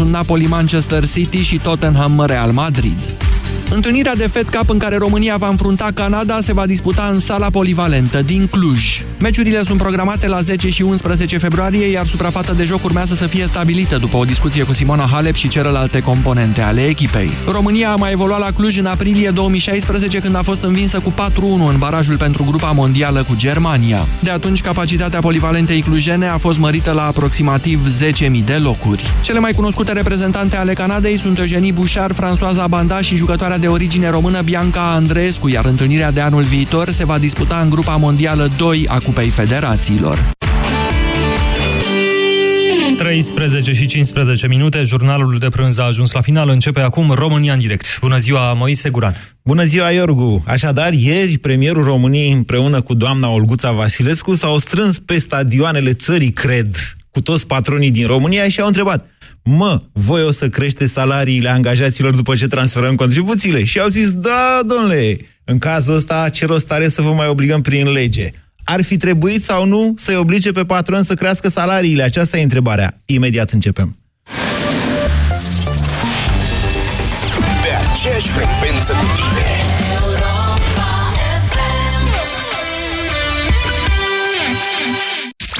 cazul Napoli-Manchester City și Tottenham-Real Madrid. Întâlnirea de Fed Cup în care România va înfrunta Canada se va disputa în sala polivalentă din Cluj. Meciurile sunt programate la 10 și 11 februarie, iar suprafața de joc urmează să fie stabilită după o discuție cu Simona Halep și celelalte componente ale echipei. România a mai evoluat la Cluj în aprilie 2016 când a fost învinsă cu 4-1 în barajul pentru grupa mondială cu Germania. De atunci, capacitatea polivalentei clujene a fost mărită la aproximativ 10.000 de locuri. Cele mai cunoscute reprezentante ale Canadei sunt Eugenie Bouchard, Françoisa Banda și jucătoarea de origine română Bianca Andreescu, iar întâlnirea de anul viitor se va disputa în grupa mondială 2 a Cupei Federațiilor. 13 și 15 minute, jurnalul de prânz a ajuns la final, începe acum România în direct. Bună ziua, Moise Guran! Bună ziua, Iorgu! Așadar, ieri, premierul României împreună cu doamna Olguța Vasilescu s-au strâns pe stadioanele țării, cred, cu toți patronii din România și au întrebat mă, voi o să crește salariile angajaților după ce transferăm contribuțiile? Și au zis, da, domnule, în cazul ăsta ce rost are să vă mai obligăm prin lege? Ar fi trebuit sau nu să-i oblige pe patron să crească salariile? Aceasta e întrebarea. Imediat începem. Pe aceeași frecvență cu tine.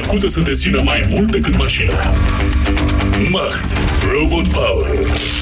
Făcută să te țină mai mult decât mașina. Macht. Robot Power.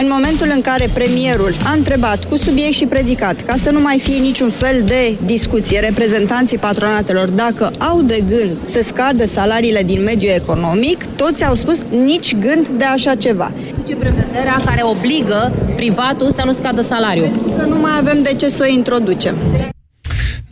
în momentul în care premierul a întrebat cu subiect și predicat, ca să nu mai fie niciun fel de discuție, reprezentanții patronatelor, dacă au de gând să scadă salariile din mediul economic, toți au spus nici gând de așa ceva. Ce prevederea care obligă privatul să nu scadă salariul? Că nu mai avem de ce să o introducem.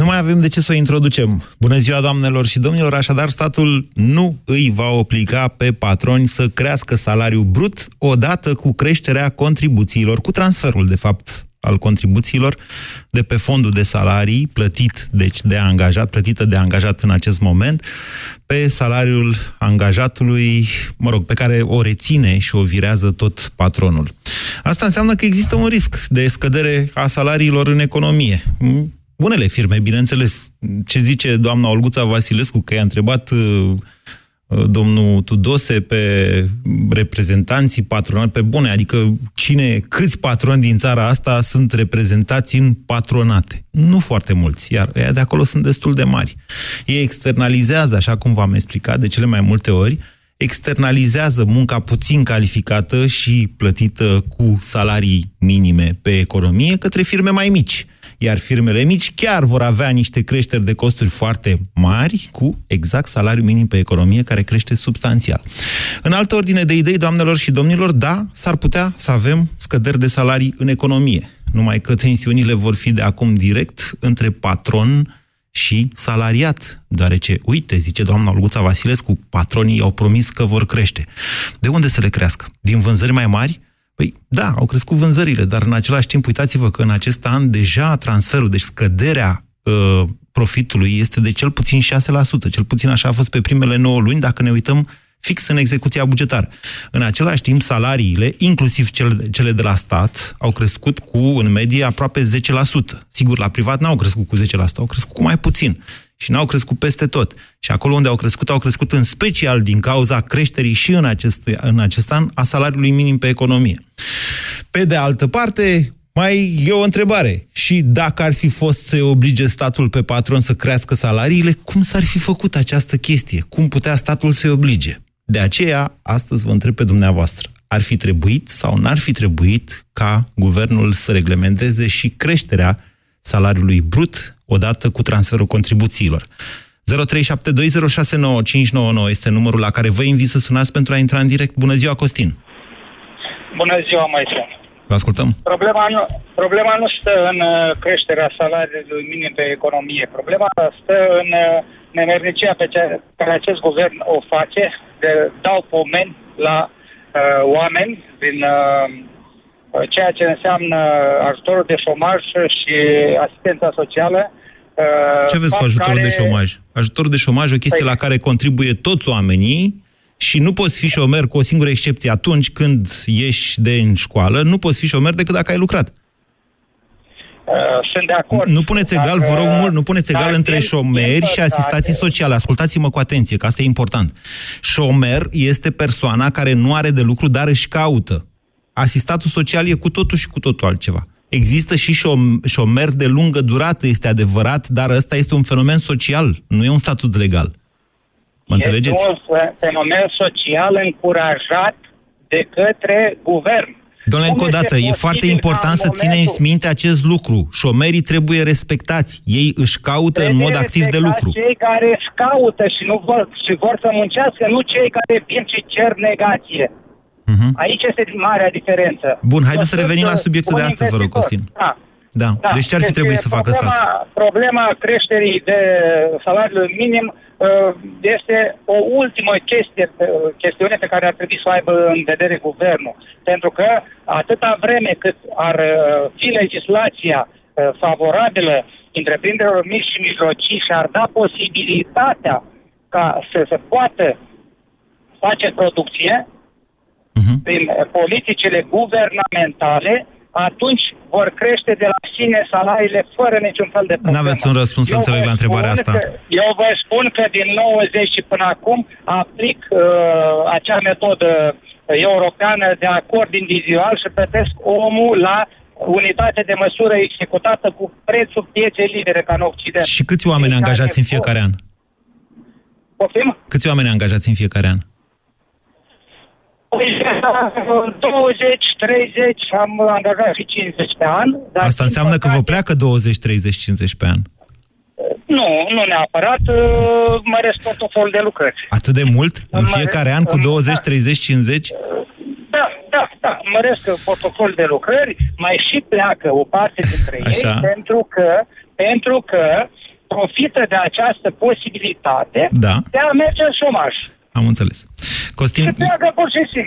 Nu mai avem de ce să o introducem. Bună ziua, doamnelor și domnilor! Așadar, statul nu îi va obliga pe patroni să crească salariul brut odată cu creșterea contribuțiilor, cu transferul, de fapt, al contribuțiilor de pe fondul de salarii plătit deci de angajat, plătită de angajat în acest moment, pe salariul angajatului, mă rog, pe care o reține și o virează tot patronul. Asta înseamnă că există un risc de scădere a salariilor în economie bunele firme, bineînțeles. Ce zice doamna Olguța Vasilescu, că i-a întrebat uh, uh, domnul Tudose pe reprezentanții patronali, pe bune, adică cine, câți patroni din țara asta sunt reprezentați în patronate? Nu foarte mulți, iar ăia de acolo sunt destul de mari. Ei externalizează, așa cum v-am explicat de cele mai multe ori, externalizează munca puțin calificată și plătită cu salarii minime pe economie către firme mai mici iar firmele mici chiar vor avea niște creșteri de costuri foarte mari cu exact salariul minim pe economie care crește substanțial. În altă ordine de idei, doamnelor și domnilor, da, s-ar putea să avem scăderi de salarii în economie, numai că tensiunile vor fi de acum direct între patron și salariat, deoarece, uite, zice doamna Olguța Vasilescu, patronii au promis că vor crește. De unde să le crească? Din vânzări mai mari? Păi da, au crescut vânzările, dar în același timp uitați-vă că în acest an deja transferul, deci scăderea uh, profitului este de cel puțin 6%. Cel puțin așa a fost pe primele 9 luni, dacă ne uităm fix în execuția bugetară. În același timp, salariile, inclusiv cele de la stat, au crescut cu, în medie, aproape 10%. Sigur, la privat n-au crescut cu 10%, au crescut cu mai puțin și n-au crescut peste tot. Și acolo unde au crescut, au crescut în special din cauza creșterii și în acest, în acest an a salariului minim pe economie. Pe de altă parte, mai e o întrebare. Și dacă ar fi fost să oblige statul pe patron să crească salariile, cum s-ar fi făcut această chestie? Cum putea statul să-i oblige? De aceea, astăzi vă întreb pe dumneavoastră. Ar fi trebuit sau n-ar fi trebuit ca guvernul să reglementeze și creșterea salariului brut odată cu transferul contribuțiilor. 0372069599 este numărul la care vă invit să sunați pentru a intra în direct. Bună ziua, Costin! Bună ziua, mai Vă ascultăm. Problema nu, problema nu stă în uh, creșterea salariului minim pe economie. Problema stă în uh, nemernicia pe care acest guvern o face, de dau pomeni la uh, oameni din uh, ceea ce înseamnă ajutorul de șomaj și asistența socială Uh, Ce vezi cu ajutorul care... de șomaj? Ajutorul de șomaj e o chestie păi... la care contribuie toți oamenii și nu poți fi șomer cu o singură excepție. Atunci când ieși de în școală, nu poți fi șomer decât dacă ai lucrat. Uh, sunt de acord. Nu puneți egal, dacă, vă rog mult, nu puneți egal între șomeri și asistații sociale. Ascultați-mă cu atenție, că asta e important. Șomer este persoana care nu are de lucru, dar își caută. Asistatul social e cu totul și cu totul altceva. Există și șom- șomer de lungă durată, este adevărat, dar ăsta este un fenomen social, nu e un statut legal. Mă este înțelegeți? un fenomen social încurajat de către guvern. Domnule, încă o dată, e foarte important să momentul... țineți minte acest lucru. Șomerii trebuie respectați. Ei își caută trebuie în mod activ de lucru. cei care își caută și nu vor, și vor să muncească, nu cei care vin și cer negație. Uh-huh. Aici este marea diferență. Bun, haideți să revenim la subiectul de astăzi, vă rog, Costin. Da. Da. da. Deci ce ar fi deci, trebuit să facă problema, statul? Problema creșterii de salariul minim uh, este o ultimă chestie, uh, chestiune pe care ar trebui să o aibă în vedere guvernul. Pentru că atâta vreme cât ar uh, fi legislația favorabilă întreprinderilor mici și mijlocii și ar da posibilitatea ca să se poată face producție, uh-huh. prin politicile guvernamentale, atunci vor crește de la sine salariile fără niciun fel de problemă. Nu aveți un răspuns să înțeleg la întrebarea asta. Că, eu vă spun că din 90 și până acum aplic uh, acea metodă europeană de acord individual și plătesc omul la unitate de măsură executată cu prețul pieței libere ca în Occident. Și câți oameni angajați în fiecare an? Poftim? Câți oameni angajați în fiecare an? 20, 30, am angajat și 50 pe an. Dar Asta înseamnă că vă pleacă 20, 30, 50 pe an? Nu, nu neapărat. Uh, măresc portofol de lucrări. Atât de mult? În fiecare an cu 20, 30, 50? Da, da, da. Măresc portofol de lucrări, mai și pleacă o parte dintre Așa. ei pentru că, pentru că profită de această posibilitate da. de a merge în șomaj. Am înțeles. Costin,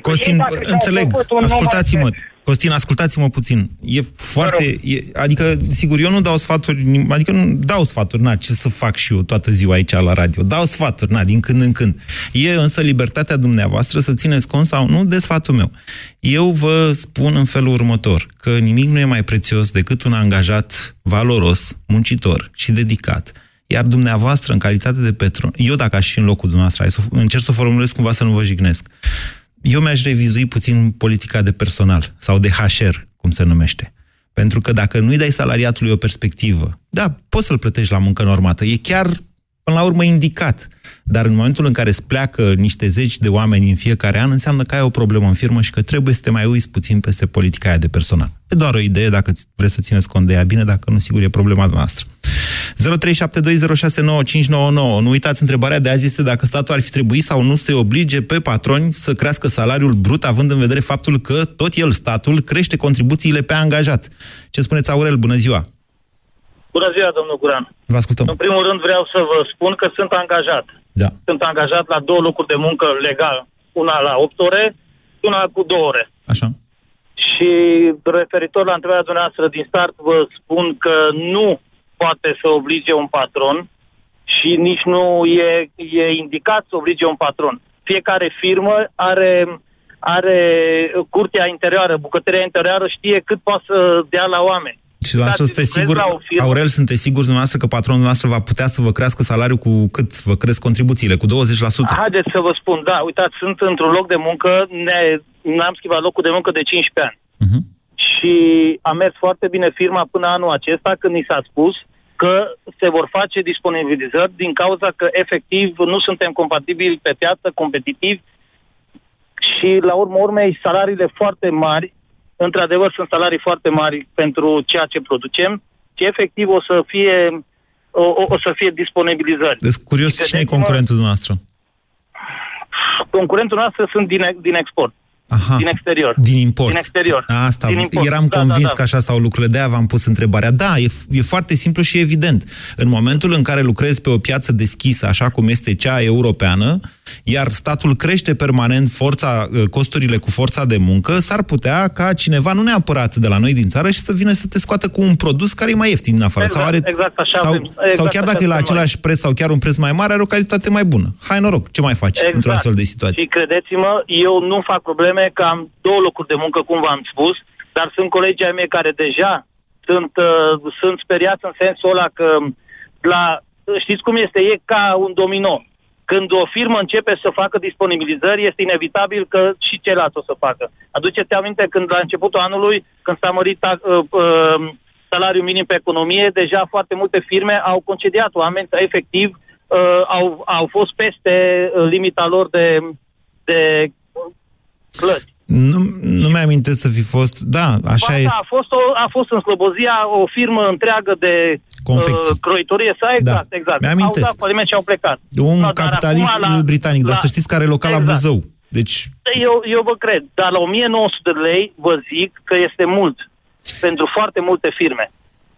Costin înțeleg, ascultați-mă, Costin, ascultați-mă puțin. E foarte... E, adică, sigur, eu nu dau sfaturi, adică nu dau sfaturi, na, ce să fac și eu toată ziua aici la radio. Dau sfaturi, na, din când în când. E însă libertatea dumneavoastră să țineți cont sau nu de sfatul meu. Eu vă spun în felul următor, că nimic nu e mai prețios decât un angajat valoros, muncitor și dedicat, Iar dumneavoastră, în calitate de patron, eu dacă aș fi în locul dumneavoastră, încerc să o formulez cumva să nu vă jignesc, eu mi-aș revizui puțin politica de personal sau de HR, cum se numește. Pentru că dacă nu-i dai salariatului o perspectivă, da, poți să-l plătești la muncă normată. E chiar, până la urmă, indicat. Dar în momentul în care îți pleacă niște zeci de oameni în fiecare an, înseamnă că ai o problemă în firmă și că trebuie să te mai uiți puțin peste politica aia de personal. E doar o idee, dacă vreți să țineți cont de ea bine, dacă nu, sigur, e problema noastră. 0372069599. Nu uitați, întrebarea de azi este dacă statul ar fi trebuit sau nu să oblige pe patroni să crească salariul brut, având în vedere faptul că tot el, statul, crește contribuțiile pe angajat. Ce spuneți, Aurel? Bună ziua! Bună ziua, domnul Guran. Vă ascultăm. În primul rând vreau să vă spun că sunt angajat. Da. Sunt angajat la două locuri de muncă legal. Una la 8 ore, una cu 2 ore. Așa. Și referitor la întrebarea dumneavoastră din start, vă spun că nu poate să oblige un patron și nici nu e, e indicat să oblige un patron. Fiecare firmă are, are curtea interioară, bucătăria interioară știe cât poate să dea la oameni. Și dumneavoastră sunteți sigur, Aurel, sunteți sigur dumneavoastră că patronul dumneavoastră va putea să vă crească salariul cu cât vă cresc contribuțiile? Cu 20%? Haideți să vă spun, da, uitați, sunt într-un loc de muncă, ne, am schimbat locul de muncă de 15 ani. Uh-huh. Și a mers foarte bine firma până anul acesta, când ni s-a spus că se vor face disponibilizări din cauza că efectiv nu suntem compatibili pe piață, competitivi și la urmă urmei salariile foarte mari într-adevăr sunt salarii foarte mari pentru ceea ce producem și efectiv o să fie o, o, o să fie disponibilizări. Deci curios cine e concurentul noastră? Concurentul noastră sunt din, din export. Aha, din exterior. Din import. Din exterior. Asta, din import. eram da, convins da, da. că așa stau lucrurile, de-aia v-am pus întrebarea. Da, e, e foarte simplu și evident. În momentul în care lucrezi pe o piață deschisă, așa cum este cea europeană, iar statul crește permanent forța, ă, costurile cu forța de muncă, s-ar putea ca cineva, nu neapărat de la noi din țară, și să vină să te scoată cu un produs care e mai ieftin din afară. Exact, sau, are, exact așa sau, avem. Exact sau chiar așa dacă e la avem același preț sau chiar un preț mai mare, are o calitate mai bună. Hai noroc, ce mai faci Exact. într-o astfel de situație? Și credeți-mă, eu nu fac probleme că am două locuri de muncă, cum v-am spus, dar sunt colegii ai mei care deja sunt, uh, sunt speriați în sensul ăla că la, știți cum este, e ca un domino. Când o firmă începe să facă disponibilizări, este inevitabil că și ceilalți o să facă. Aduceți aminte când la începutul anului, când s-a mărit uh, uh, salariul minim pe economie, deja foarte multe firme au concediat oameni, efectiv, uh, au, au fost peste uh, limita lor de, de plăți. Nu, nu mi-amintesc să fi fost... Da, așa Ba, este. Da, a fost, o, a fost în Slobozia o firmă întreagă de Confecții. uh, croitorie. Sa, exact, Da, exact. mi-amintesc. Au dat faliment și au plecat. Un No, dar capitalist acum la- britanic, dar la- să știți care e local la Exact. Buzău. Deci, Eu, eu vă cred, dar la 1900 de lei vă zic că este mult pentru foarte multe firme.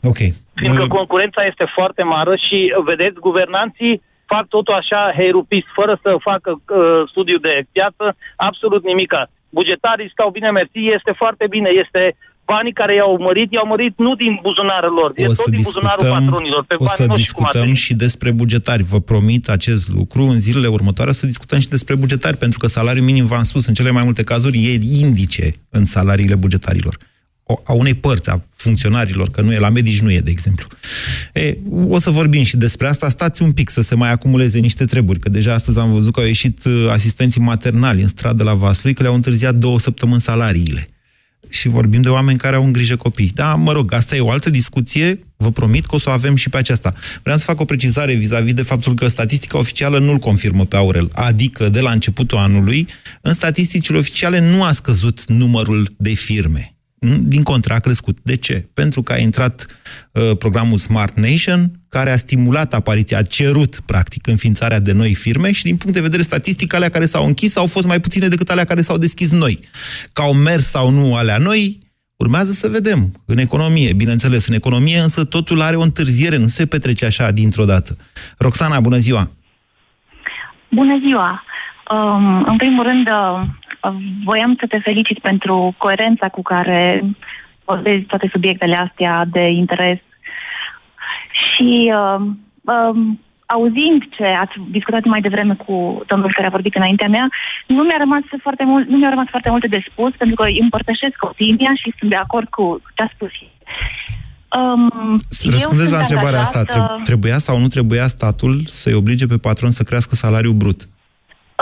ok. Fiindcă Uh, concurența este foarte mare și, vedeți, guvernanții fac totul așa heirupist, fără să facă uh, studiu de piață, absolut nimica. Bugetarii stau bine mersi, este foarte bine, este banii care i-au mărit, i-au mărit nu din buzunarul lor, e o tot să din buzunarul discutăm, patronilor, pe o să banii noștri cum ar discutăm veni. și despre bugetari. Vă promit acest lucru. În zilele următoare să discutăm și despre bugetari, pentru că salariul minim, v-am spus, în cele mai multe cazuri e indice în salariile bugetarilor. O, a unei părți, a funcționarilor, că nu e la medici, nu e, de exemplu. E, o să vorbim și despre asta. Stați un pic să se mai acumuleze niște treburi, că deja astăzi am văzut că au ieșit uh, asistenții maternali în stradă la Vaslui, că le-au întârziat două săptămâni salariile și vorbim de oameni care au în grijă copii. Da, mă rog, asta e o altă discuție, vă promit că o să o avem și pe aceasta. Vreau să fac o precizare vis-a-vis de faptul că statistica oficială nu-l confirmă pe Aurel, adică de la începutul anului, în statisticile oficiale nu a scăzut numărul de firme. Din contra, a crescut. De ce? Pentru că a intrat uh, programul Smart Nation, care a stimulat apariția, a cerut, practic, înființarea de noi firme și, din punct de vedere statistic, alea care s-au închis au fost mai puține decât alea care s-au deschis noi. Că au mers sau nu alea noi, urmează să vedem. În economie, bineînțeles, în economie, însă totul are o întârziere, nu se petrece așa dintr-o dată. Roxana, bună ziua! Bună ziua! Um, în primul rând, uh, voiam să te felicit pentru coerența cu care vorbezi toate subiectele astea de interes. Și uh, um, auzind ce ați discutat mai devreme cu domnul care a vorbit înaintea mea, nu mi-a rămas foarte mult, nu mi-a rămas foarte multe de spus, pentru că îi împărtășesc opinia și sunt de acord cu ce a spus. Um, Răspundeți la întrebarea angajată... asta. Trebuia sau nu trebuia statul să-i oblige pe patron să crească salariul brut?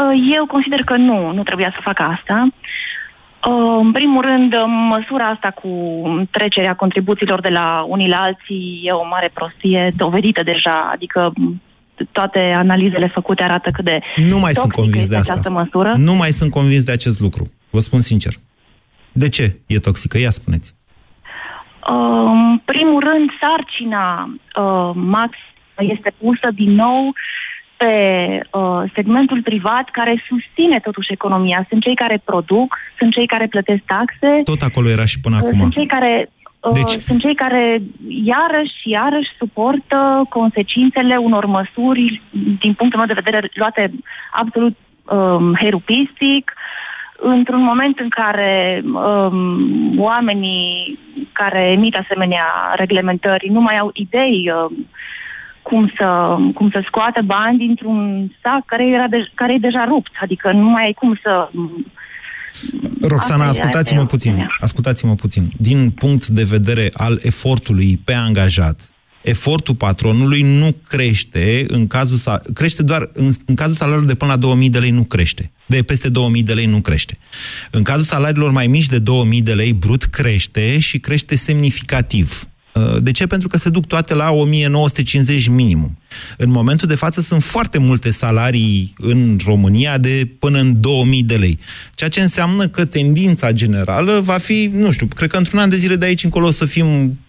Uh, eu consider că nu, nu trebuia să facă asta. Uh, în primul rând, măsura asta cu trecerea contribuțiilor de la unii la alții e o mare prostie dovedită deja, adică toate analizele făcute arată cât de Nu mai sunt convins de asta. această măsură. Nu mai sunt convins de acest lucru. Vă spun sincer. De ce e toxică? Ia spuneți. Uh, în primul rând, sarcina uh, max este pusă din nou pe uh, segmentul privat care susține totuși economia. Sunt cei care produc, sunt cei care plătesc taxe. Tot acolo era și până uh, acum. Sunt cei care uh, Deci- sunt cei care iarăși și iarăși suportă consecințele unor măsuri, din punctul meu de vedere, luate absolut um, herupistic, într-un moment în care um, oamenii care emit asemenea reglementări nu mai au idei um, cum să, cum să scoată bani dintr-un sac care, era de, care e deja rupt. Adică nu mai ai cum să... Roxana, Asta e- ascultați-mă asta e puțin. Ascultați-mă puțin. Din punct de vedere al efortului pe angajat, efortul patronului nu crește în cazul sa- crește doar în, în cazul salariului de până la 2000 de lei nu crește. De peste 2000 de lei nu crește. În cazul salariilor mai mici de 2000 de lei brut crește și crește semnificativ. Uh, De ce? Pentru că se duc toate la 1950 minimum. În momentul de față sunt foarte multe salarii în România de până în 2000 de lei. Ceea ce înseamnă că tendința generală va fi, nu știu, cred că într-un an de zile de aici încolo o să fim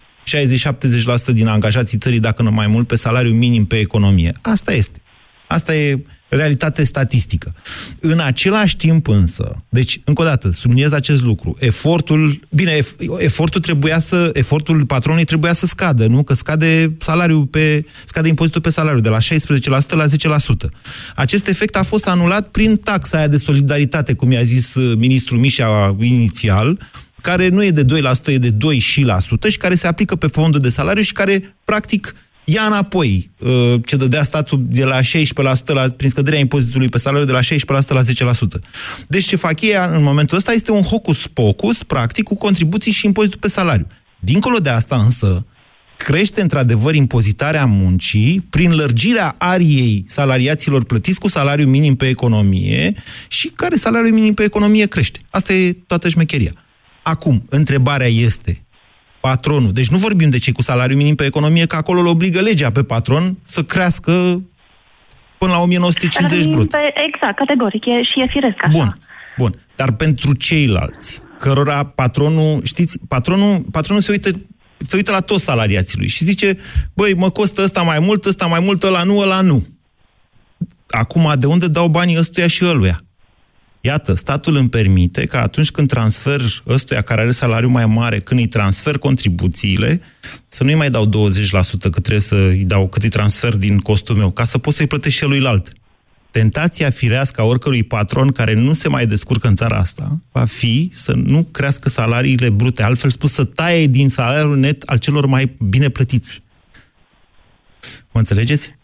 60-70% din angajații țării, dacă nu mai mult, pe salariu minim pe economie. Asta este. Asta e realitate statistică. În același timp însă, deci, încă o dată, subliniez acest lucru, efortul, bine, ef, efortul trebuia să, efortul patronului trebuia să scadă, nu? Că scade salariul pe, scade impozitul pe salariu de la 16% la 10%. Acest efect a fost anulat prin taxa aia de solidaritate, cum i-a zis uh, ministrul Mișa inițial, care nu e de 2%, e de 2 și la sută și care se aplică pe fondul de salariu și care, practic, ia înapoi uh, ce dădea statul de la 16% la, prin scăderea impozitului pe salariu de la 16% la 10%. Deci ce fac ei în momentul ăsta este un hocus-pocus, practic, cu contribuții și impozitul pe salariu. Dincolo de asta însă, crește într-adevăr impozitarea muncii prin lărgirea ariei salariaților plătiți cu salariu minim pe economie și care salariul minim pe economie crește. Asta e toată șmecheria. Acum, întrebarea este, patronul, deci nu vorbim de cei cu salariu minim pe economie, că acolo îl obligă legea pe patron să crească până la 1950 brut. Pe- Exact, categoric, e, și e firesc așa. Bun, bun. Dar pentru ceilalți, cărora patronul, știți, patronul, patronul se uită se uită la toți salariații lui și zice, băi, mă costă ăsta mai mult, ăsta mai mult, ăla nu, ăla nu. Acum, de unde dau banii ăstuia și ăluia? Iată, statul îmi permite că atunci când transfer ăstuia care are salariu mai mare, când îi transfer contribuțiile, să nu-i mai dau 20% cât trebuie să îi dau, cât îi transfer din costul meu, ca să pot să-i plătesc și eluilalt. Tentația firească a oricărui patron care nu se mai descurcă în țara asta va fi să nu crească salariile brute, altfel spus să taie din salariul net al celor mai bine plătiți. Mă înțelegeți?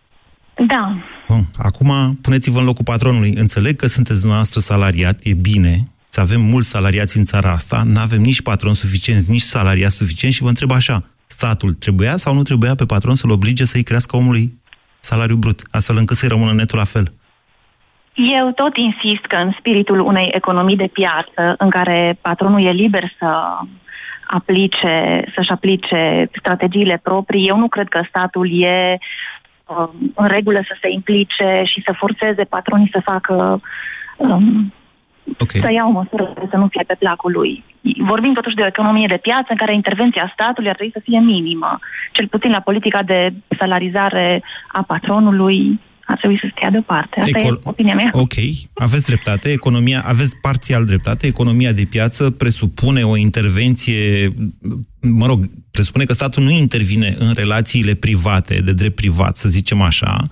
Da. Bun, acum puneți-vă în locul patronului. Înțeleg că sunteți dumneavoastră salariat, e bine să avem mulți salariați în țara asta, nu avem nici patroni suficienți, nici salariați suficienți și vă întreb așa, statul trebuia sau nu trebuia pe patron să-l oblige să-i crească omului salariul brut, astfel încât să-i rămână netul la fel? Eu tot insist că în spiritul unei economii de piață, în care patronul e liber să aplice, să-și aplice strategiile proprii, eu nu cred că statul e uh, în regulă să se implice și să forțeze patronii să facă um, okay. să ia o măsură care să nu fie pe placul lui. Vorbim totuși de o economie de piață în care intervenția statului ar trebui să fie minimă. Cel puțin la politica de salarizare a patronului ar trebui să stea deoparte. Asta Ecol- e opinia mea. Ok, aveți dreptate, economia, aveți parțial dreptate, economia de piață presupune o intervenție, mă rog, presupune că statul nu intervine în relațiile private, de drept privat, să zicem așa.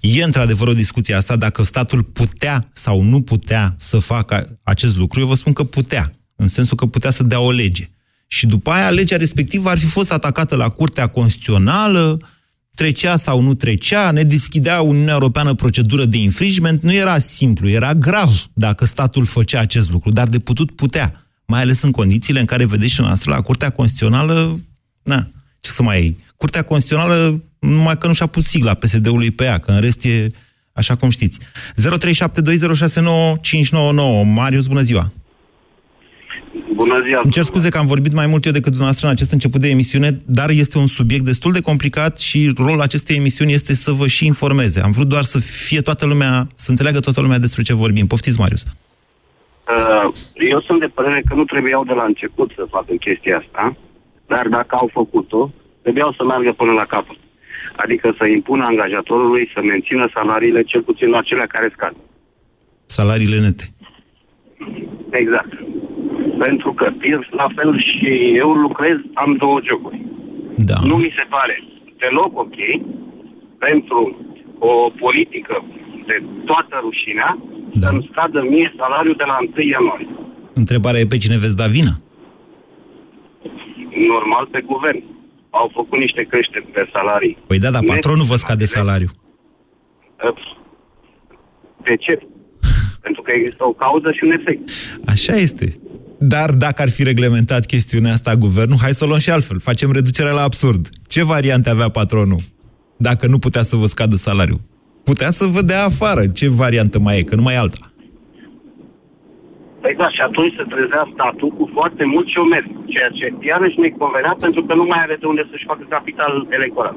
E într-adevăr o discuție asta, dacă statul putea sau nu putea să facă acest lucru, eu vă spun că putea, în sensul că putea să dea o lege. Și după aia, legea respectivă ar fi fost atacată la Curtea Constituțională, trecea sau nu trecea, ne deschidea Uniunea Europeană procedură de infringement, nu era simplu, era grav dacă statul făcea acest lucru, dar de putut putea, mai ales în condițiile în care vedeți și noastră la Curtea Constituțională, na, Ce să mai iei? Curtea Constituțională, numai că nu și-a pus sigla PSD-ului pe ea, că în rest e așa cum știți. 0372069599. Marius, bună ziua! Bună ziua! Îmi cer scuze că am vorbit mai mult eu decât dumneavoastră în acest început de emisiune, dar este un subiect destul de complicat și rolul acestei emisiuni este să vă și informeze. Am vrut doar să fie toată lumea, să înțeleagă toată lumea despre ce vorbim. Poftiți, Marius! Uh, Eu sunt de părere că nu trebuiau de la început să facă chestia asta, dar dacă au făcut-o, trebuiau să meargă până la capăt. Adică să impună angajatorului să mențină salariile cel puțin la cele care scad. Salariile nete. Exact. Pentru că pierd la fel și eu lucrez, am două joburi. Da. Nu mi se pare deloc ok pentru o politică de toată rușinea da. să-mi scadă mie salariul de la 1 ianuarie. Întrebarea e pe cine veți da vină? Normal pe guvern. Au făcut niște creșteri pe salarii. Păi da, dar patronul vă scade salariu. De ce? Pentru că există o cauză și un efect. Așa este. Dar dacă ar fi reglementat chestiunea asta guvernul, hai să o luăm și altfel. Facem reducerea la absurd. Ce variante avea patronul dacă nu putea să vă scadă salariul? Putea să vă dea afară. Ce variantă mai e? Că nu mai e alta. Exact, și atunci se trezea statul cu foarte mult șomeri, ceea ce iarăși ne convenea pentru că nu mai are de unde să-și facă capital electoral.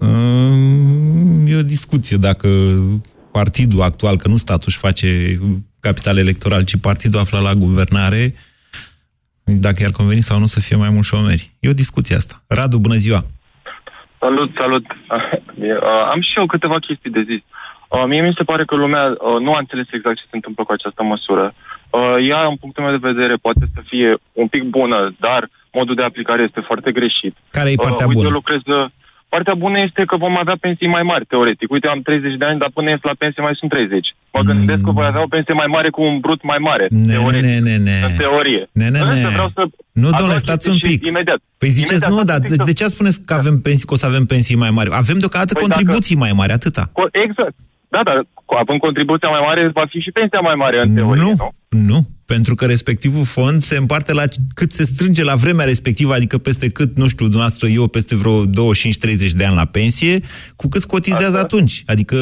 Mm, E o discuție dacă partidul actual, că nu statul își face capital electoral, ci partidul află la guvernare, dacă i-ar conveni sau nu să fie mai mulți șomeri. E o discuție asta. Radu, bună ziua! Salut, salut. Uh, Am și eu câteva chestii de zis. Uh, Mie mi se pare că lumea uh, nu a înțeles exact ce se întâmplă cu această măsură. Uh, Ea, în punctul meu de vedere, poate să fie un pic bună, dar modul de aplicare este foarte greșit. Care e partea uite, bună? Eu lucrez, uh, Partea bună este că vom avea pensii mai mari, teoretic. Uite, am 30 de ani, dar până ies la pensie mai sunt 30. Mă gândesc că voi avea o pensie mai mare cu un brut mai mare. Mm. Ne, teoretic. ne, ne, ne. În teorie. Ne, ne, Însă ne. vreau să Nu, domnule, adaug stați chestii un și pic. Imediat. Păi ziceți, Imediat, nu, stați dar un pic de, să- de ce spuneți că avem pensii, că o să avem pensii mai mari? Avem deocamdată Păi contribuții mai mari, atâta. Co- Exact. Da, dar cu- având contribuția mai mare, va fi și pensia mai mare în teorie, nu? Nu, nu, pentru că respectivul fond se împarte la cât se strânge la vremea respectivă, adică peste cât, nu știu, dumneavoastră, eu peste vreo 25-30 de ani la pensie, cu cât cotizează atunci. Adică,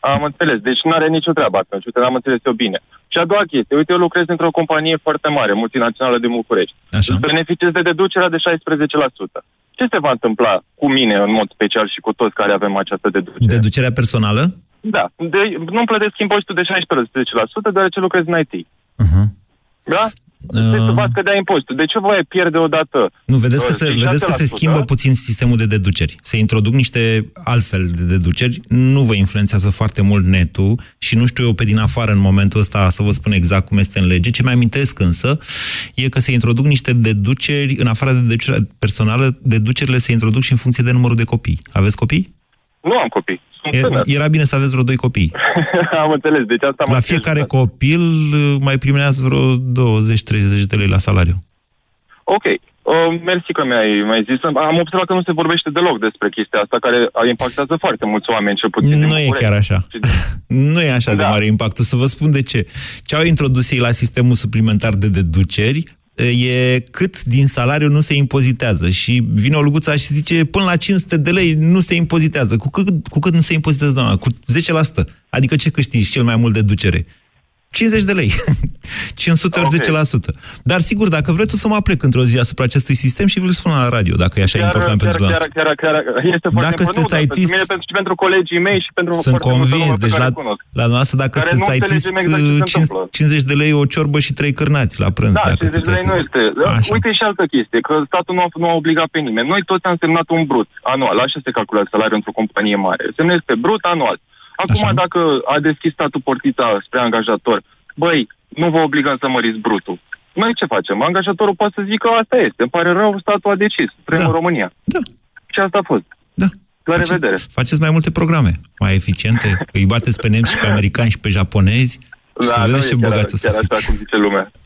Am înțeles. Deci nu are nicio treabă atunci. Uite, am înțeles eu bine. Și a doua chestie. Uite, eu lucrez într-o companie foarte mare, multinațională din București. Așa. Îți beneficiez de deducerea de 16%. Ce se va întâmpla cu mine, în mod special, și cu toți care avem această deducere? deducerea personală? Da. De, nu plătesc impozitul de 16%, deoarece lucrez în IT. Da? Deci se va scădea impozitul. De ce voi pierde odată? nu, vedeți că, uh, se, vedeți că se 6%? schimbă puțin sistemul de deduceri. Se introduc niște altfel de deduceri, nu vă influențează foarte mult netul și nu știu eu pe din afară în momentul ăsta să vă spun exact cum este în lege. Ce mi-amintesc însă e că se introduc niște deduceri, în afară de deducerea personală, deducerile se introduc și în funcție de numărul de copii. Aveți copii? Nu am copii. Sunt E- tânăr. Era bine să aveți vreo doi copii. am înțeles. Deci asta La fiecare copil uh, mai primează vreo 20-30 de lei la salariu. Ok. Uh, mersi că mi-ai, mi-ai zis. Am observat că nu se vorbește deloc despre chestia asta, care impactează foarte mulți oameni, cel puțin din Nu e București. chiar așa. Nu e așa de Da. mare impactul. Să vă spun de ce. Ce au introdus ei la sistemul suplimentar de deduceri e cât din salariu nu se impozitează. Și vine o luguță și zice până la 500 de lei nu se impozitează. Cu cât, cu cât nu se impozitează, doamna? Cu 10%. Adică ce câștigi cel mai mult deducere? 50 de lei. 500 ori 10%. Dar sigur, dacă vreți, o să mă aplec într-o zi asupra acestui sistem și vi-l spun la radio, dacă e așa important chiar, pentru chiar, dumneavoastră. chiar, chiar, chiar, este foarte Dacă important. sunteți Nu, dar pentru IT-ist, mine, pentru, și pentru colegii mei și pentru Sunt foarte multă lume convins. pe Deci care la, îi cunosc. la noastră, dacă Care sunteți nu IT-ist, înțelegem exact ce se 50, întâmplă. 50 de lei o ciorbă și trei cârnați la prânz. Da, dacă 50 de lei sunteți nu IT-ist. este. Așa. Uite și altă chestie, că statul nu a, nu a obligat pe nimeni. Noi toți am semnat un brut anual. Așa se calculează salariul într-o companie mare. Semnezi pe brut anual. Acum, Așa. dacă a deschis statul portița spre angajator, băi, nu vă obligăm să măriți brutul. Noi ce facem? Angajatorul poate să zică asta este. Îmi pare rău, statul a decis. Vrem da. România. Da. Și asta a fost. Da. La Faceți- revedere. Faceți mai multe programe, mai eficiente, îi bateți pe nemți și pe americani și pe japonezi și să Da, nu vedeți e ce chiar, bogați o să chiar așa fiți. cum zice lumea.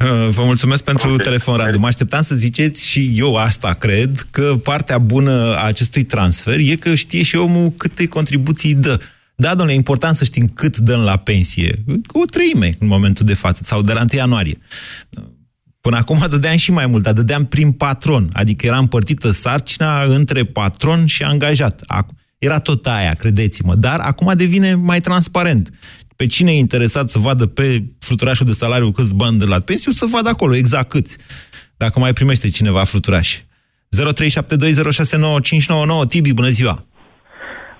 Uh, Vă mulțumesc pentru telefon, Radu. Mă așteptam să ziceți și eu asta cred, că partea bună a acestui transfer e că știe și omul câte contribuții dă. Da, domnule, e important să știm cât dăm la pensie. O treime în momentul de față, sau de la 1 ianuarie. Până acum dădeam și mai mult, dar dădeam prin patron, adică era împărțită sarcina între patron și angajat. Era tot aia, credeți-mă, dar acum devine mai transparent. Pe cine e interesat să vadă pe fluturașul de salariu câți bani de la pensiu, să vadă acolo exact câți. Dacă mai primește cineva fluturaș. 0372069599 Tibi, bună ziua!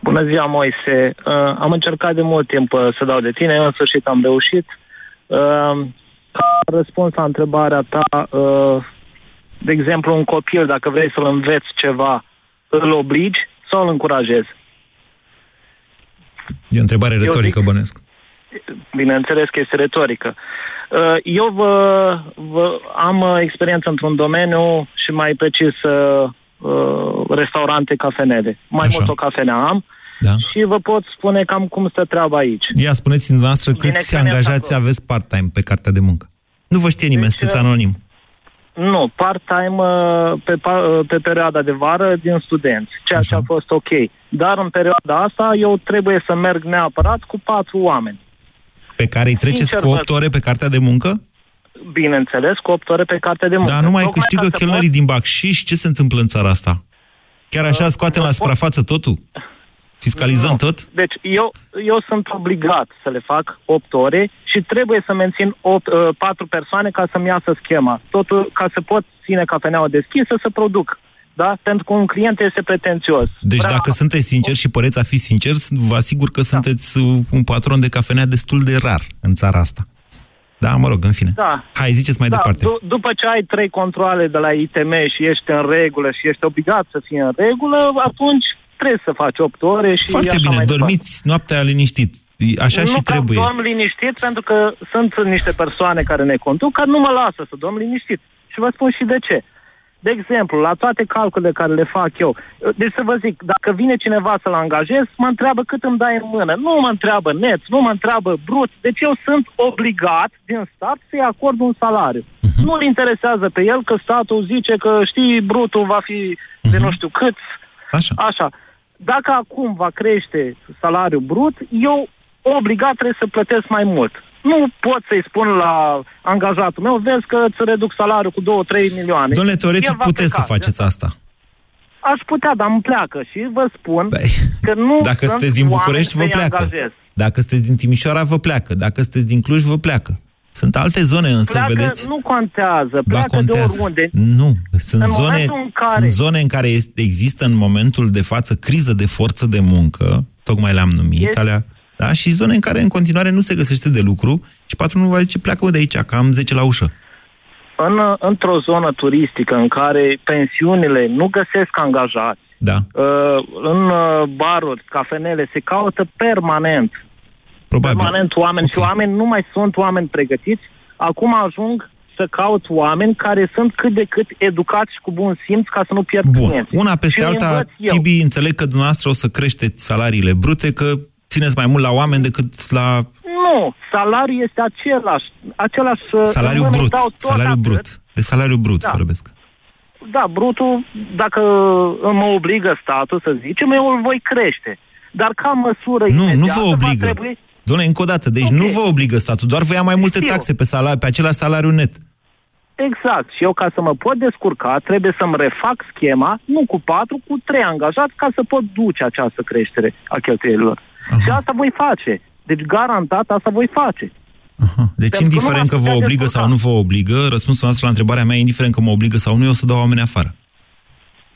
Bună ziua, Moise! Uh, am încercat de mult timp uh, să dau de tine, în sfârșit am reușit. Uh, ca răspuns la întrebarea ta, uh, de exemplu, un copil, dacă vrei să-l înveți ceva, îl obligi sau îl încurajezi? E o întrebare retorică, zic, bănesc. Bineînțeles că este retorică. Uh, eu vă, vă, am uh, experiență într-un domeniu și mai precis uh, restaurante, cafenele. Mai Așa. mult o cafenea am da. și vă pot spune cam cum stă treaba aici. Ia spuneți-mi noastră câți angajați aveți part-time pe cartea de muncă. Nu vă știe nimeni, deci, sunteți anonim. Nu, part-time pe, pe perioada de vară din studenți, ceea Așa. ce a fost ok. Dar în perioada asta eu trebuie să merg neapărat cu patru oameni. Pe care îi treceți Sincer, cu 8 ore pe cartea de muncă? Bineînțeles, cu 8 ore pe cartea de muncă. Dar nu mai câștigă chelnerii pot... din Bacșiș? Ce se întâmplă în țara asta? Chiar așa uh, scoatem la suprafață totul? Fiscalizăm nu. tot? Deci eu, eu sunt obligat să le fac 8 ore și trebuie să mențin 8, uh, 4 persoane ca să-mi iasă schema. Totul ca să pot ține cafeneaua deschisă să produc da? Pentru că un client este pretențios. Deci Vrea... dacă sunteți sinceri și păreți a fi sinceri, vă asigur că da. sunteți un patron de cafenea destul de rar în țara asta. Da, mă rog, în fine. Da. Hai, ziceți mai da, departe. D- după ce ai trei controle de la ITM și ești în regulă și ești obligat să fii în regulă, atunci trebuie să faci 8 ore și Foarte așa bine, mai dormiți departe. noaptea liniștit. Așa nu și trebuie. Nu dorm liniștit pentru că sunt niște persoane care ne conduc care nu mă lasă să dorm liniștit. Și vă spun și de ce. De exemplu, la toate calculele care le fac eu, deci să vă zic, dacă vine cineva să-l angajez, mă întreabă cât îmi dai în mână. Nu mă întreabă net, nu mă întreabă brut. Deci eu sunt obligat din stat să-i acord un salariu. Uh-huh. Nu-l interesează pe el că statul zice că, știi, brutul va fi uh-huh. de mhm. nu știu cât. Așa. Așa. Dacă acum va crește salariul brut, eu obligat trebuie să plătesc mai mult nu pot să-i spun la angajatul meu, vezi că îți reduc salariul cu 2-3 milioane. Domnule, teoretic puteți pleca, să faceți asta. Aș putea, dar îmi pleacă și vă spun Băi, că nu Dacă sunteți din București, vă pleacă. Angajez. Dacă sunteți din Timișoara, vă pleacă. Dacă sunteți din Cluj, vă pleacă. Sunt alte zone însă, pleacă, vedeți? nu contează, pleacă ba, contează. de oriunde. Nu, sunt în zone, în care... sunt zone în care există în momentul de față criză de forță de muncă, tocmai le-am numit, este... alea da? Și zone în care în continuare nu se găsește de lucru și patronul va zice pleacă de aici, că am 10 la ușă. În, într-o zonă turistică în care pensiunile nu găsesc angajați, da. Uh, în uh, baruri, cafenele, se caută permanent. Probabil. Permanent oameni okay. și oameni nu mai sunt oameni pregătiți. Acum ajung să caut oameni care sunt cât de cât educați și cu bun simț ca să nu pierd Bun. clienți. Una peste și alta, Tibi, înțeleg că dumneavoastră o să creșteți salariile brute, că țineți mai mult la oameni decât la... Nu, salariul este același. același salariu brut, salariu atât. brut. De salariu brut da. vorbesc. Da, brutul, dacă mă obligă statul, să zicem, eu îl voi crește. Dar ca măsură Nu, nu vă obligă. Trebui... Doamne, încă o dată, deci okay. nu vă obligă statul, doar vă ia mai multe Știu. taxe pe, salari, pe același salariu net. Exact. Și eu, ca să mă pot descurca, trebuie să-mi refac schema, nu cu patru, cu trei angajați, ca să pot duce această creștere a cheltuielilor. Aha. Și asta voi face. Deci, garantat, asta voi face. Aha. Deci, Pentru indiferent că vă obligă descurca. sau nu vă obligă, răspunsul nostru la întrebarea mea, indiferent că mă obligă sau nu, eu o să dau oameni afară.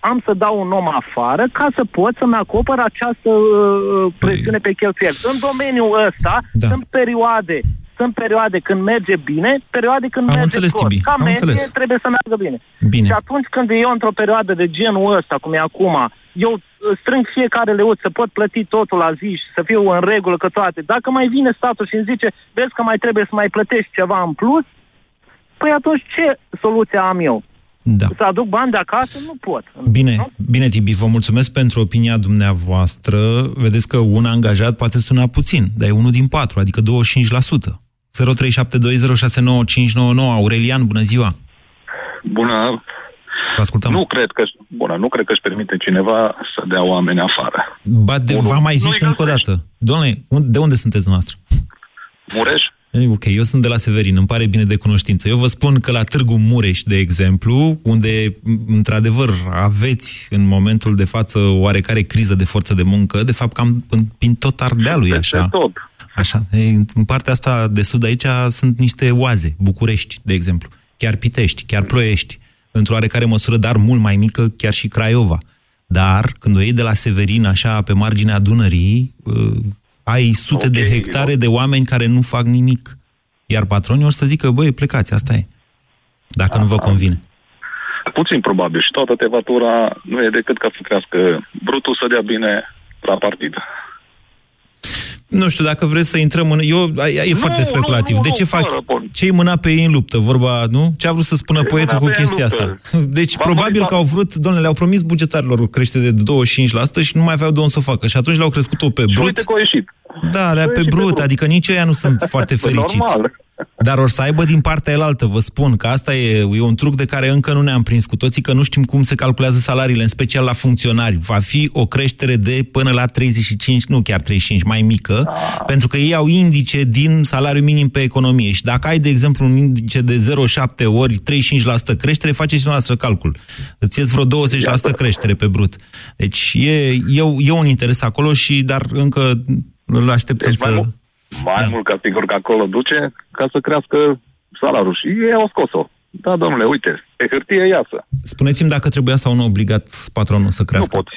Am să dau un om afară ca să pot să-mi acopăr această uh, presiune păi... pe cheltuieli. În domeniul ăsta da. sunt perioade sunt perioade când merge bine, perioade când Am merge înțeles, prost. Tibi. Ca Am medie înțeles. trebuie să meargă bine. bine. Și atunci când eu într-o perioadă de genul ăsta, cum e acum, eu strâng fiecare leuț să pot plăti totul la zi și să fiu în regulă că toate. Dacă mai vine statul și îmi zice, vezi că mai trebuie să mai plătești ceva în plus, păi atunci ce soluție am eu? Da. Să aduc bani de acasă? Nu pot. Bine, nu? bine, Tibi, vă mulțumesc pentru opinia dumneavoastră. Vedeți că un angajat poate suna puțin, dar e unul din patru, adică 25%. 0372069599. Aurelian, bună ziua! Bună! Vă ascultăm. Nu cred că, bună, nu cred că își permite cineva să dea oameni afară. Ba, de, v-am mai zis încă o dată. Doamne, de unde sunteți noastră? Mureș. E, Ok, eu sunt de la Severin, îmi pare bine de cunoștință. Eu vă spun că la Târgu Mureș, de exemplu, unde, m, într-adevăr, aveți în momentul de față oarecare criză de forță de muncă, de fapt cam în, prin tot Ardealul, e așa. tot. Așa. E, în partea asta de sud aici sunt niște oaze, București, de exemplu, chiar Pitești, chiar Ploiești, într-o oarecare măsură, dar mult mai mică, chiar și Craiova. Dar când o iei de la Severin, așa, pe marginea Dunării, uh, ai sute de hectare de oameni care nu fac nimic. Iar patronii or să zică, băi, plecați, asta e. Dacă nu vă convine. Puțin probabil. Și toată tevatura nu e decât ca să crească brutul să dea bine la partid. Nu știu, dacă vreți să intrăm în... Eu, e Nu, foarte nu, speculativ. nu, de nu, ce fac... fără bun. Ce-i mâna pe ei în luptă? Vorba, nu? Ce a vrut să spună poetul cu mâna pe ei în chestia asta? luptă. Deci, Va probabil muri că au vrut... Domnule, le-au promis bugetarilor o creștere de 25% și nu mai aveau de unde să o facă. Și atunci le-au crescut-o pe Și brut. uite că au ieșit. Da, le pe brut, adică nici ei nu sunt foarte Păi, fericiți. normal. Dar or să aibă din partea elaltă, vă spun că asta e, e un truc de care încă nu ne-am prins cu toții, că nu știm cum se calculează salariile, în special la funcționari. Va fi o creștere de până la 35, nu chiar 35, mai mică, pentru că ei au indice din salariul minim pe economie. Și dacă ai, de exemplu, un indice de 0,7 ori 35% creștere, faceți noastră calcul. Îți ies vreo 20% creștere pe brut. Deci e, e, e un interes acolo și, dar încă îl așteptăm Deci mai să... mult- Mai mult ca sigur că acolo duce ca să crească salariul. Și ei au scos-o. Da, domnule, uite, pe hârtie iasă. Spuneți-mi dacă trebuia sau nu obligat patronul să crească. Nu poți.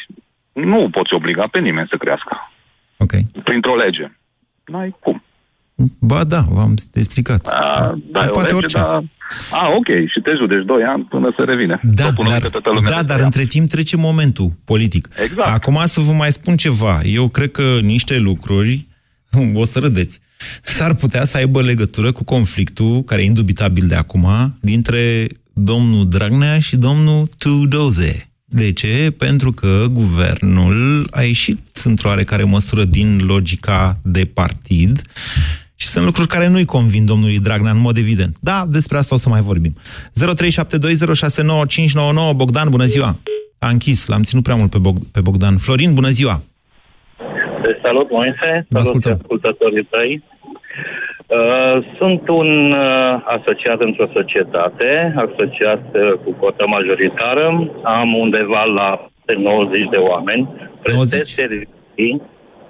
Nu poți obliga pe nimeni să crească. Ok. Printr-o lege. N-ai cum. Ba da, v-am explicat. A, da, Se e o poate lege, orice. dar... A, ok, și te judeci 2 ani până se revine. Da, Sau până dar, uite toată lumea da, să dar ia. între timp trece momentul politic. Exact. Acum să vă mai spun ceva. Eu cred că niște lucruri, o să râdeți, s-ar putea să aibă legătură cu conflictul, care e indubitabil de acum, dintre domnul Dragnea și domnul Tudoze. De ce? Pentru că guvernul a ieșit într-o oarecare măsură din logica de partid și sunt lucruri care nu-i convin domnului Dragnea, în mod evident. Da, despre asta o să mai vorbim. 0372069599 Bogdan, bună ziua! A închis, l-am ținut prea mult pe, Bog- pe Bogdan. Florin, bună ziua! Te salut, Moise. Vă Salut și ascultăm. ascultătorii tăi. Uh, sunt un uh, asociat într-o societate, asociat uh, cu cotă majoritară. Am undeva la 90 de oameni. Prestez servicii.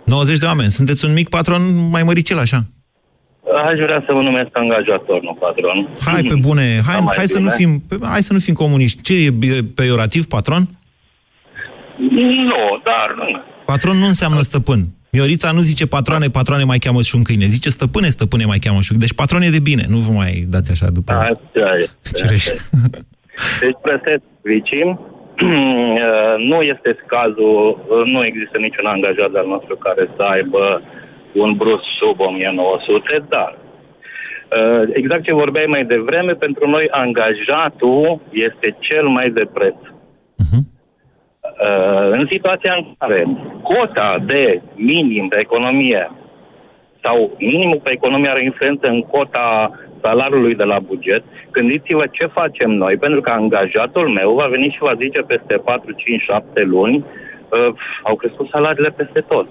90 de oameni. Sunteți un mic patron mai măricel, așa. Aș vrea să mă numesc angajator, nu patron. Hai pe bune, hai, Da, mai hai, să, bine. nu fim, hai să nu fim comuniști. Ce e e peiorativ, patron? Nu, dar nu. Patron nu înseamnă stăpân. Miorița nu zice patroane, patroane mai cheamă și un câine. Zice stăpâne, stăpâne mai cheamă și un Deci patron e de bine. Nu vă mai dați așa după Așa este. cireș. Deci prestez servicii. Uh, nu este cazul, uh, nu există niciun angajat al nostru care să aibă un brus sub 1900, dar uh, exact ce vorbeai mai devreme, pentru noi angajatul este cel mai de preț. Uh, În situația în care cota de minim pe economie sau minimul pe economie are influență în cota salariului de la buget, gândiți-vă ce facem noi, pentru că angajatul meu va veni și va zice peste 4, 5, 7 luni, uh, au crescut salariile peste tot.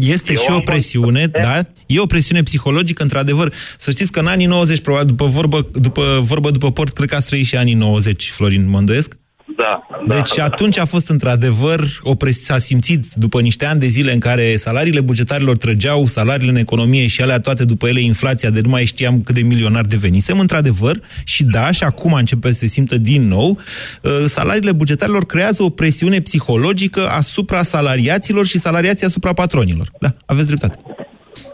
Este Eu și o am presiune, da? E o presiune psihologică, într-adevăr. Să știți că în anii 90, probabil, după vorbă, după, vorbă după port, cred că ați trăit și anii 90, Florin, mă îndoiesc? Da. Deci da, atunci a fost într-adevăr, o pres- s-a simțit după niște ani de zile în care salariile bugetarilor trăgeau, salariile în economie și alea toate după ele inflația de nu mai știam cât de milionar devenisem, într-adevăr, și da, și acum începe să se simtă din nou, uh, salariile bugetarilor creează o presiune psihologică asupra salariaților și salariații asupra patronilor. Da, aveți dreptate.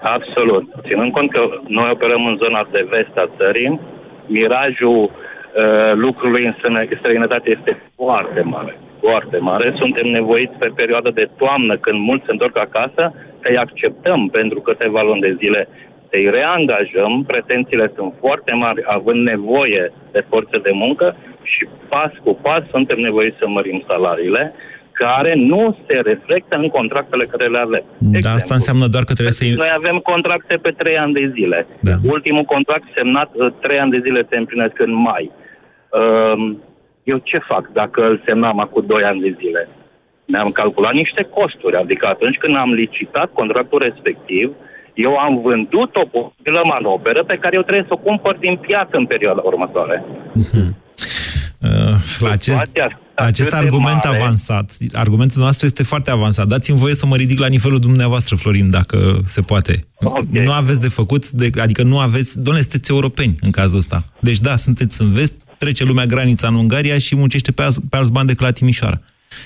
Absolut. Ținând cont că noi operăm în zona de vest a țării, mirajul uh, lucrului în străine- străinătate este foarte mare. Foarte mare. Suntem nevoiți pe perioada de toamnă, când mulți se întorc acasă, să-i acceptăm pentru câteva luni de zile, să-i reangajăm. Pretențiile sunt foarte mari, având nevoie de forțe de muncă și pas cu pas suntem nevoiți să mărim salariile care nu se reflectă în contractele care le avem. Da, asta înseamnă doar că trebuie să... Noi avem contracte pe trei ani de zile. Da. Ultimul contract semnat uh, trei ani de zile se împlinesc în mai. Um, Eu ce fac dacă îl semnam acum doi ani de zile? Ne-am calculat niște costuri, adică atunci când am licitat contractul respectiv, Eu am vândut o posibilă manoperă pe care eu trebuie să o cumpăr din piață în perioada următoare. Uh, la acest, la acest argument mare. avansat, argumentul nostru este foarte avansat. Dați-mi voie să mă ridic la nivelul dumneavoastră, Florin, dacă se poate. Okay. Nu aveți de făcut, de, adică nu aveți... Doamne, sunteți europeni în cazul ăsta. Deci da, sunteți în vest, trece lumea granița în Ungaria și muncește pe, pe alți bani decât la Timișoara.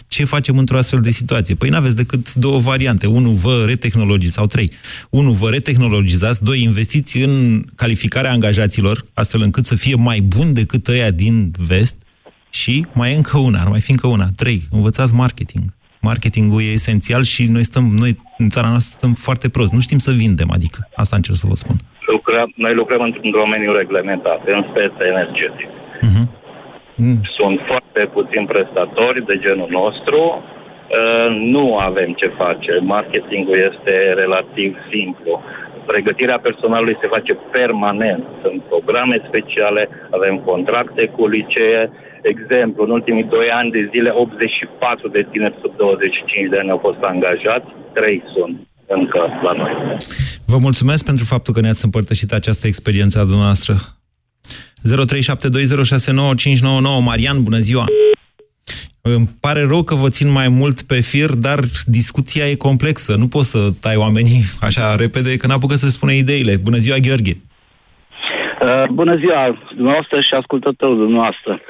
Ce facem într-o astfel de situație? Păi nu aveți decât două variante. Unu, vă retehnologizați, sau trei. Unu, vă retehnologizați, doi, investiți în calificarea angajaților, astfel încât să fie mai bun decât ăia din vest, și mai e încă una, ar mai fi încă una. Trei, învățați marketing. Marketingul e esențial și noi stăm, noi în țara noastră stăm foarte prost. Nu știm să vindem, adică. Asta încerc să vă spun. Lucrăm, noi lucrăm într-un domeniu reglementat, în speță energetic. Uh-huh. Mm. Sunt foarte puțini prestatori de genul nostru. Uh, nu avem ce face. Marketingul este relativ simplu. Pregătirea personalului se face permanent. Sunt programe speciale, avem contracte cu licee, exemplu, în ultimii doi ani de zile, 84 de tineri sub 25 de ani au fost angajați, 3 sunt încă la noi. Vă mulțumesc pentru faptul că ne-ați împărtășit această experiență a dumneavoastră. 0372069599 Marian, bună ziua! Îmi pare rău că vă țin mai mult pe fir, dar discuția e complexă. Nu poți să tai oamenii așa repede, că n-apucă să spune ideile. Bună ziua, Gheorghe! Uh, bună ziua, dumneavoastră și ascultătorul dumneavoastră.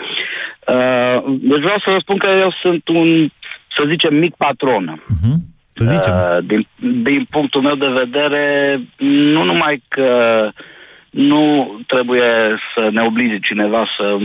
Uh, deci vreau să vă spun că eu sunt un, să zicem, mic patron. Uh-huh. Să zicem. Uh, din, din punctul meu de vedere, nu numai că nu trebuie să ne oblige cineva să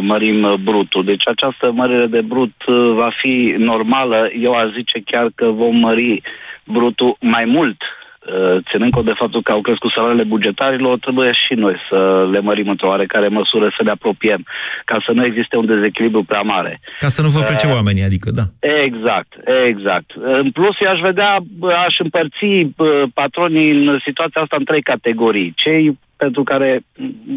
mărim brutul. Deci această mărire de brut uh, va fi normală. Eu aș zice chiar că vom mări brutul mai mult Uh, ținând cont de faptul că au crescut salariile bugetarilor, trebuie și noi să le mărim într-o oarecare măsură, să ne apropiem, ca să nu existe un dezechilibru prea mare. Ca să nu vă plece uh, oamenii, adică, da. Exact, exact. În plus, aș vedea, aș împărți uh, patronii în situația asta în trei categorii. Cei pentru care,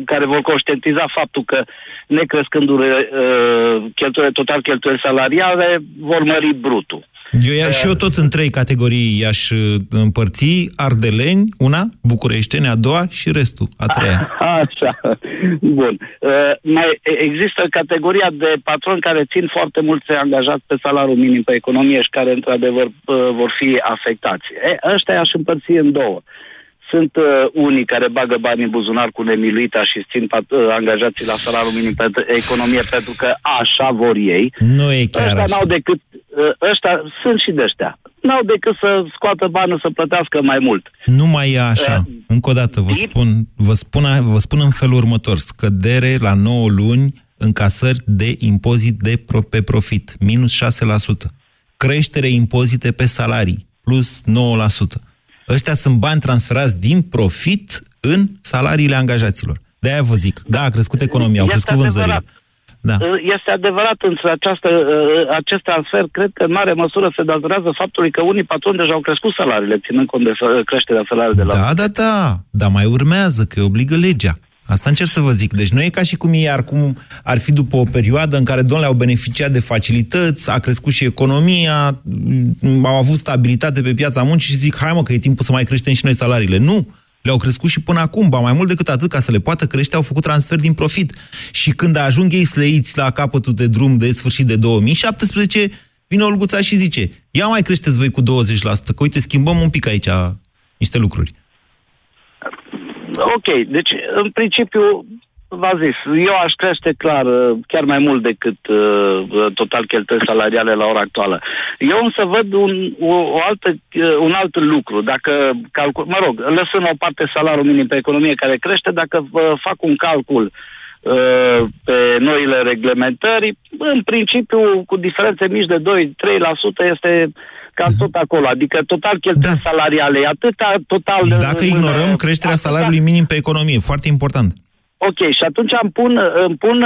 care vor conștientiza faptul că necrescându-le uh, cheltuielile, total cheltuieli salariale, vor mări brutul. Eu ia, și eu tot în trei categorii i-aș uh, împărți, ardeleni, una, bucureșteni, a doua și restul, a treia. Așa, bun. Uh, mai există categoria de patroni care țin foarte mulți angajați pe salariul minim pe economie și care, într-adevăr, uh, vor fi afectați. E, ăștia aș împărți în două. Sunt uh, unii care bagă bani în buzunar cu nemiluita și țin pat, uh, angajații la salariul minim pentru economie pentru că așa vor ei. Nu e chiar ăștia așa. n-au decât, uh, ăștia sunt și de ăștia. N-au decât să scoată bani să plătească mai mult. Nu mai e așa. Uh, Încă o dată vă spun, vă, spun, vă spun în felul următor. Scădere la 9 luni încasări de impozit de pro, pe profit, minus 6%. Creștere impozite pe salarii, plus 9%. Ăștia sunt bani transferați din profit în salariile angajaților. De-aia vă zic. Da, a crescut economia, au crescut vânzările. Da. Este adevărat, însă această, acest transfer, cred că în mare măsură se datorează faptului că unii patroni deja au crescut salariile, ținând cont de creșterea salariilor de la... Da, da, da, dar mai urmează, că obligă legea. Asta încerc să vă zic. Deci nu e ca și cum ei ar, cum ar fi după o perioadă în care domnule au beneficiat de facilități, a crescut și economia, au avut stabilitate pe piața muncii și zic, hai mă că e timpul să mai creștem și noi salariile. Nu! Le-au crescut și până acum, ba mai mult decât atât, ca să le poată crește, au făcut transfer din profit. Și când ajung ei sleiți la capătul de drum de sfârșit de 2017, vine Olguța și zice, ia mai creșteți voi cu 20%, că uite, schimbăm un pic aici niște lucruri. Ok, deci în principiu v-a zis, eu aș crește clar chiar mai mult decât uh, total cheltuieli salariale la ora actuală. Eu însă văd un, o, o altă, uh, un alt lucru. Dacă calcul, mă rog, lăsând o parte salariul minim pe economie care crește, dacă uh, fac un calcul uh, pe noile reglementări, în principiu, cu diferențe mici de 2-3% este cam tot acolo. Adică total cheltuieli da. salariale, atâta total... Dacă ignorăm creșterea atâta... salariului minim pe economie, foarte important. Ok, și atunci îmi pun, îmi pun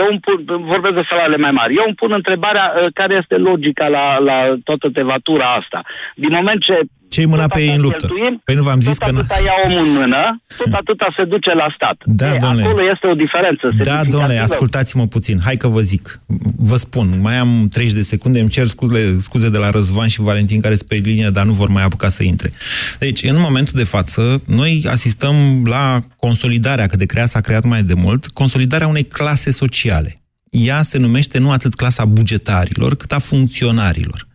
eu îmi pun, vorbesc de salariile mai mari, eu îmi pun întrebarea care este logica la, la toată tevatura asta. Din moment ce Ce-i mâna pe ei în luptă? Păi nu v-am zis tot că... nu- atâta ia omul în mână, tot atâta se duce la stat. Da, E, domnule. Acolo este o diferență. Da, semnificativă. domnule, ascultați-mă puțin. Hai că vă zic. Vă spun, mai am 30 de secunde, îmi cer scuze, scuze de la Răzvan și Valentin care sunt pe linie, dar nu vor mai apuca să intre. Deci, în momentul de față, noi asistăm la consolidarea, că de creat s-a creat mai de mult, consolidarea unei clase sociale. Ea se numește nu atât clasa bugetarilor, cât a funcționarilor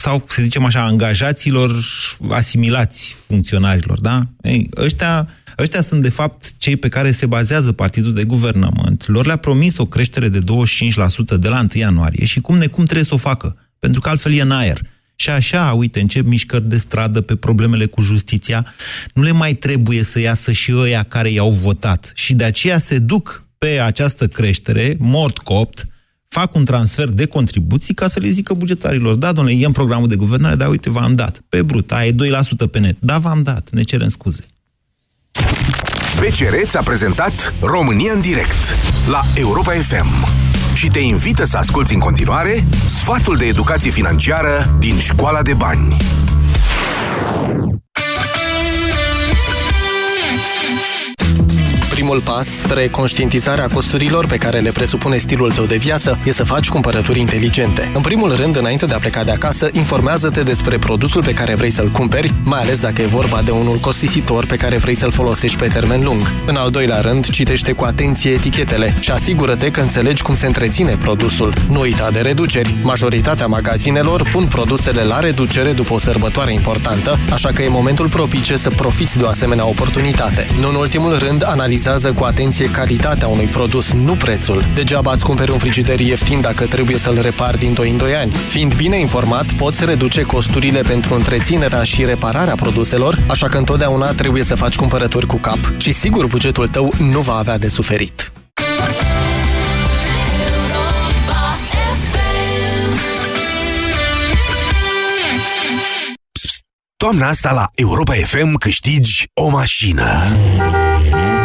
sau, să zicem așa, angajaților asimilați funcționarilor, da? Ei, ăștia, ăștia sunt, de fapt, cei pe care se bazează partidul de guvernământ. Lor le-a promis o creștere de 25% de la 1 ianuarie și cum necum trebuie să o facă, pentru că altfel e în aer. Și așa, uite, încep mișcări de stradă pe problemele cu justiția. Nu le mai trebuie să iasă și ăia care i-au votat. Și de aceea se duc pe această creștere, mort copt, fac un transfer de contribuții ca să le zică bugetarilor, da, domnule, e în programul de guvernare, dar uite, v-am dat. Pe brut, aia e 2% pe net. Da, v-am dat, ne cerem scuze. BCR ți-a prezentat România în direct la Europa FM și te invită să asculti în continuare sfatul de educație financiară din Școala de Bani. Primul pas spre conștientizarea costurilor pe care le presupune stilul tău de viață e să faci cumpărături inteligente. În primul rând, înainte de a pleca de acasă, informează-te despre produsul pe care vrei să-l cumperi, mai ales dacă e vorba de unul costisitor pe care vrei să-l folosești pe termen lung. În al doilea rând, citește cu atenție etichetele și asigură-te că înțelegi cum se întreține produsul. Nu uita de reduceri. Majoritatea magazinelor pun produsele la reducere după o sărbătoare importantă, așa că e momentul propice să profiți de o asemenea oportunitate. Nu în ultimul rând, analizează cu atenție calitatea unui produs, nu prețul. Degeaba îți cumperi un frigider ieftin dacă trebuie să-l repari din 2 în 2 ani. Fiind bine informat, poți reduce costurile pentru întreținerea și repararea produselor, așa că întotdeauna trebuie să faci cumpărături cu cap și sigur bugetul tău nu va avea de suferit. Toamna asta la Europa FM câștigi o mașină.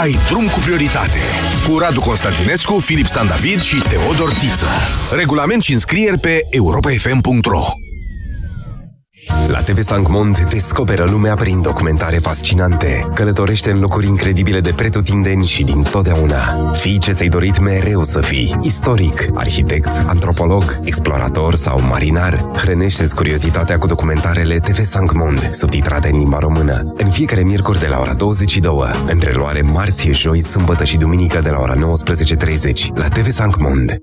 Ai drum cu prioritate. Cu Radu Constantinescu, Filip Stan David și Teodor Tiță. Regulament și înscrieri pe europafm.ro La TV Sancmont descoperă lumea prin documentare fascinante. Călătorește în locuri incredibile de pretutindeni și din totdeauna. Fii ce ți-ai dorit mereu să fii. Istoric, arhitect, antropolog, explorator sau marinar. Hrănește-ți curiozitatea cu documentarele TV Sancmont, subtitrate în limba română. În fiecare miercuri de la ora 22. În reluare marți, joi, sâmbătă și duminică de la ora 19.30 la TV Sancmont.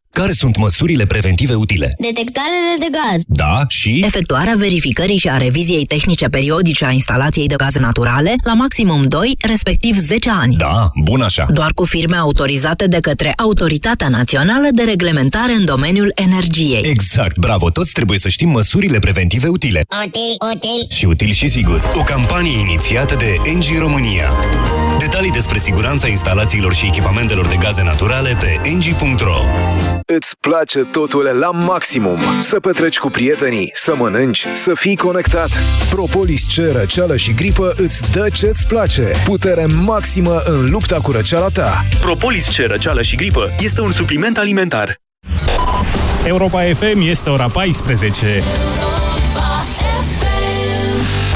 Care sunt măsurile preventive utile? Detectarele de gaz. Da, și? Efectuarea verificării și a reviziei tehnice periodice a instalației de gaze naturale la maximum 2, respectiv 10 ani. Da, bun așa. Doar cu firme autorizate de către Autoritatea Națională de Reglementare în domeniul energiei. Exact, bravo, toți trebuie să știm măsurile preventive utile. Util, util. Și util și sigur. O campanie inițiată de Engie România. Detalii despre siguranța instalațiilor și echipamentelor de gaze naturale pe engie.ro Îți place totul la maximum. Să petreci cu prietenii, să mănânci, să fii conectat. Propolis C, răceală și gripă îți dă ce-ți place. Putere maximă în lupta cu răceala ta. Propolis C, răceală și gripă este un supliment alimentar. Europa FM este ora 14.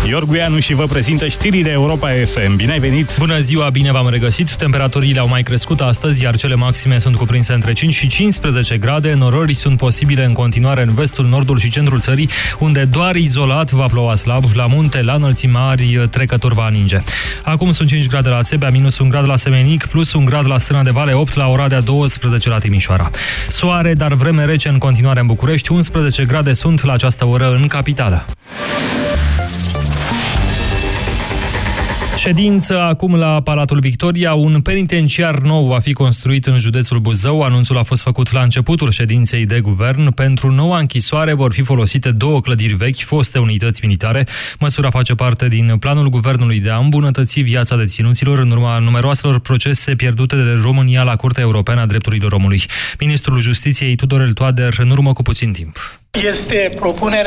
Iorguianu și vă prezintă știrile Europa FM. Bine ai venit! Bună ziua, bine v-am regăsit! Temperaturile au mai crescut astăzi, iar cele maxime sunt cuprinse între 5 și 15 grade. Norări sunt posibile în continuare în vestul, nordul și centrul țării, unde doar izolat va ploua slab. La munte, la înălțimi mari, trecător va aninge. Acum sunt 5 grade la Țebea, minus 1 grad la Semenic, plus 1 grad la Strâna de Vale, 8 la Oradea, 12 la Timișoara. Soare, dar vreme rece în continuare în București, 11 grade sunt la această oră în capitală. Ședință acum la Palatul Victoria. Un penitenciar nou va fi construit în județul Buzău. Anunțul a fost făcut la începutul ședinței de guvern. Pentru noua închisoare vor fi folosite două clădiri vechi, foste unități militare. Măsura face parte din planul guvernului de a îmbunătăți viața deținuților în urma numeroaselor procese pierdute de România la Curtea Europeană a Drepturilor Omului. Ministrul Justiției Tudorel Toader în urmă cu puțin timp. Este propunerea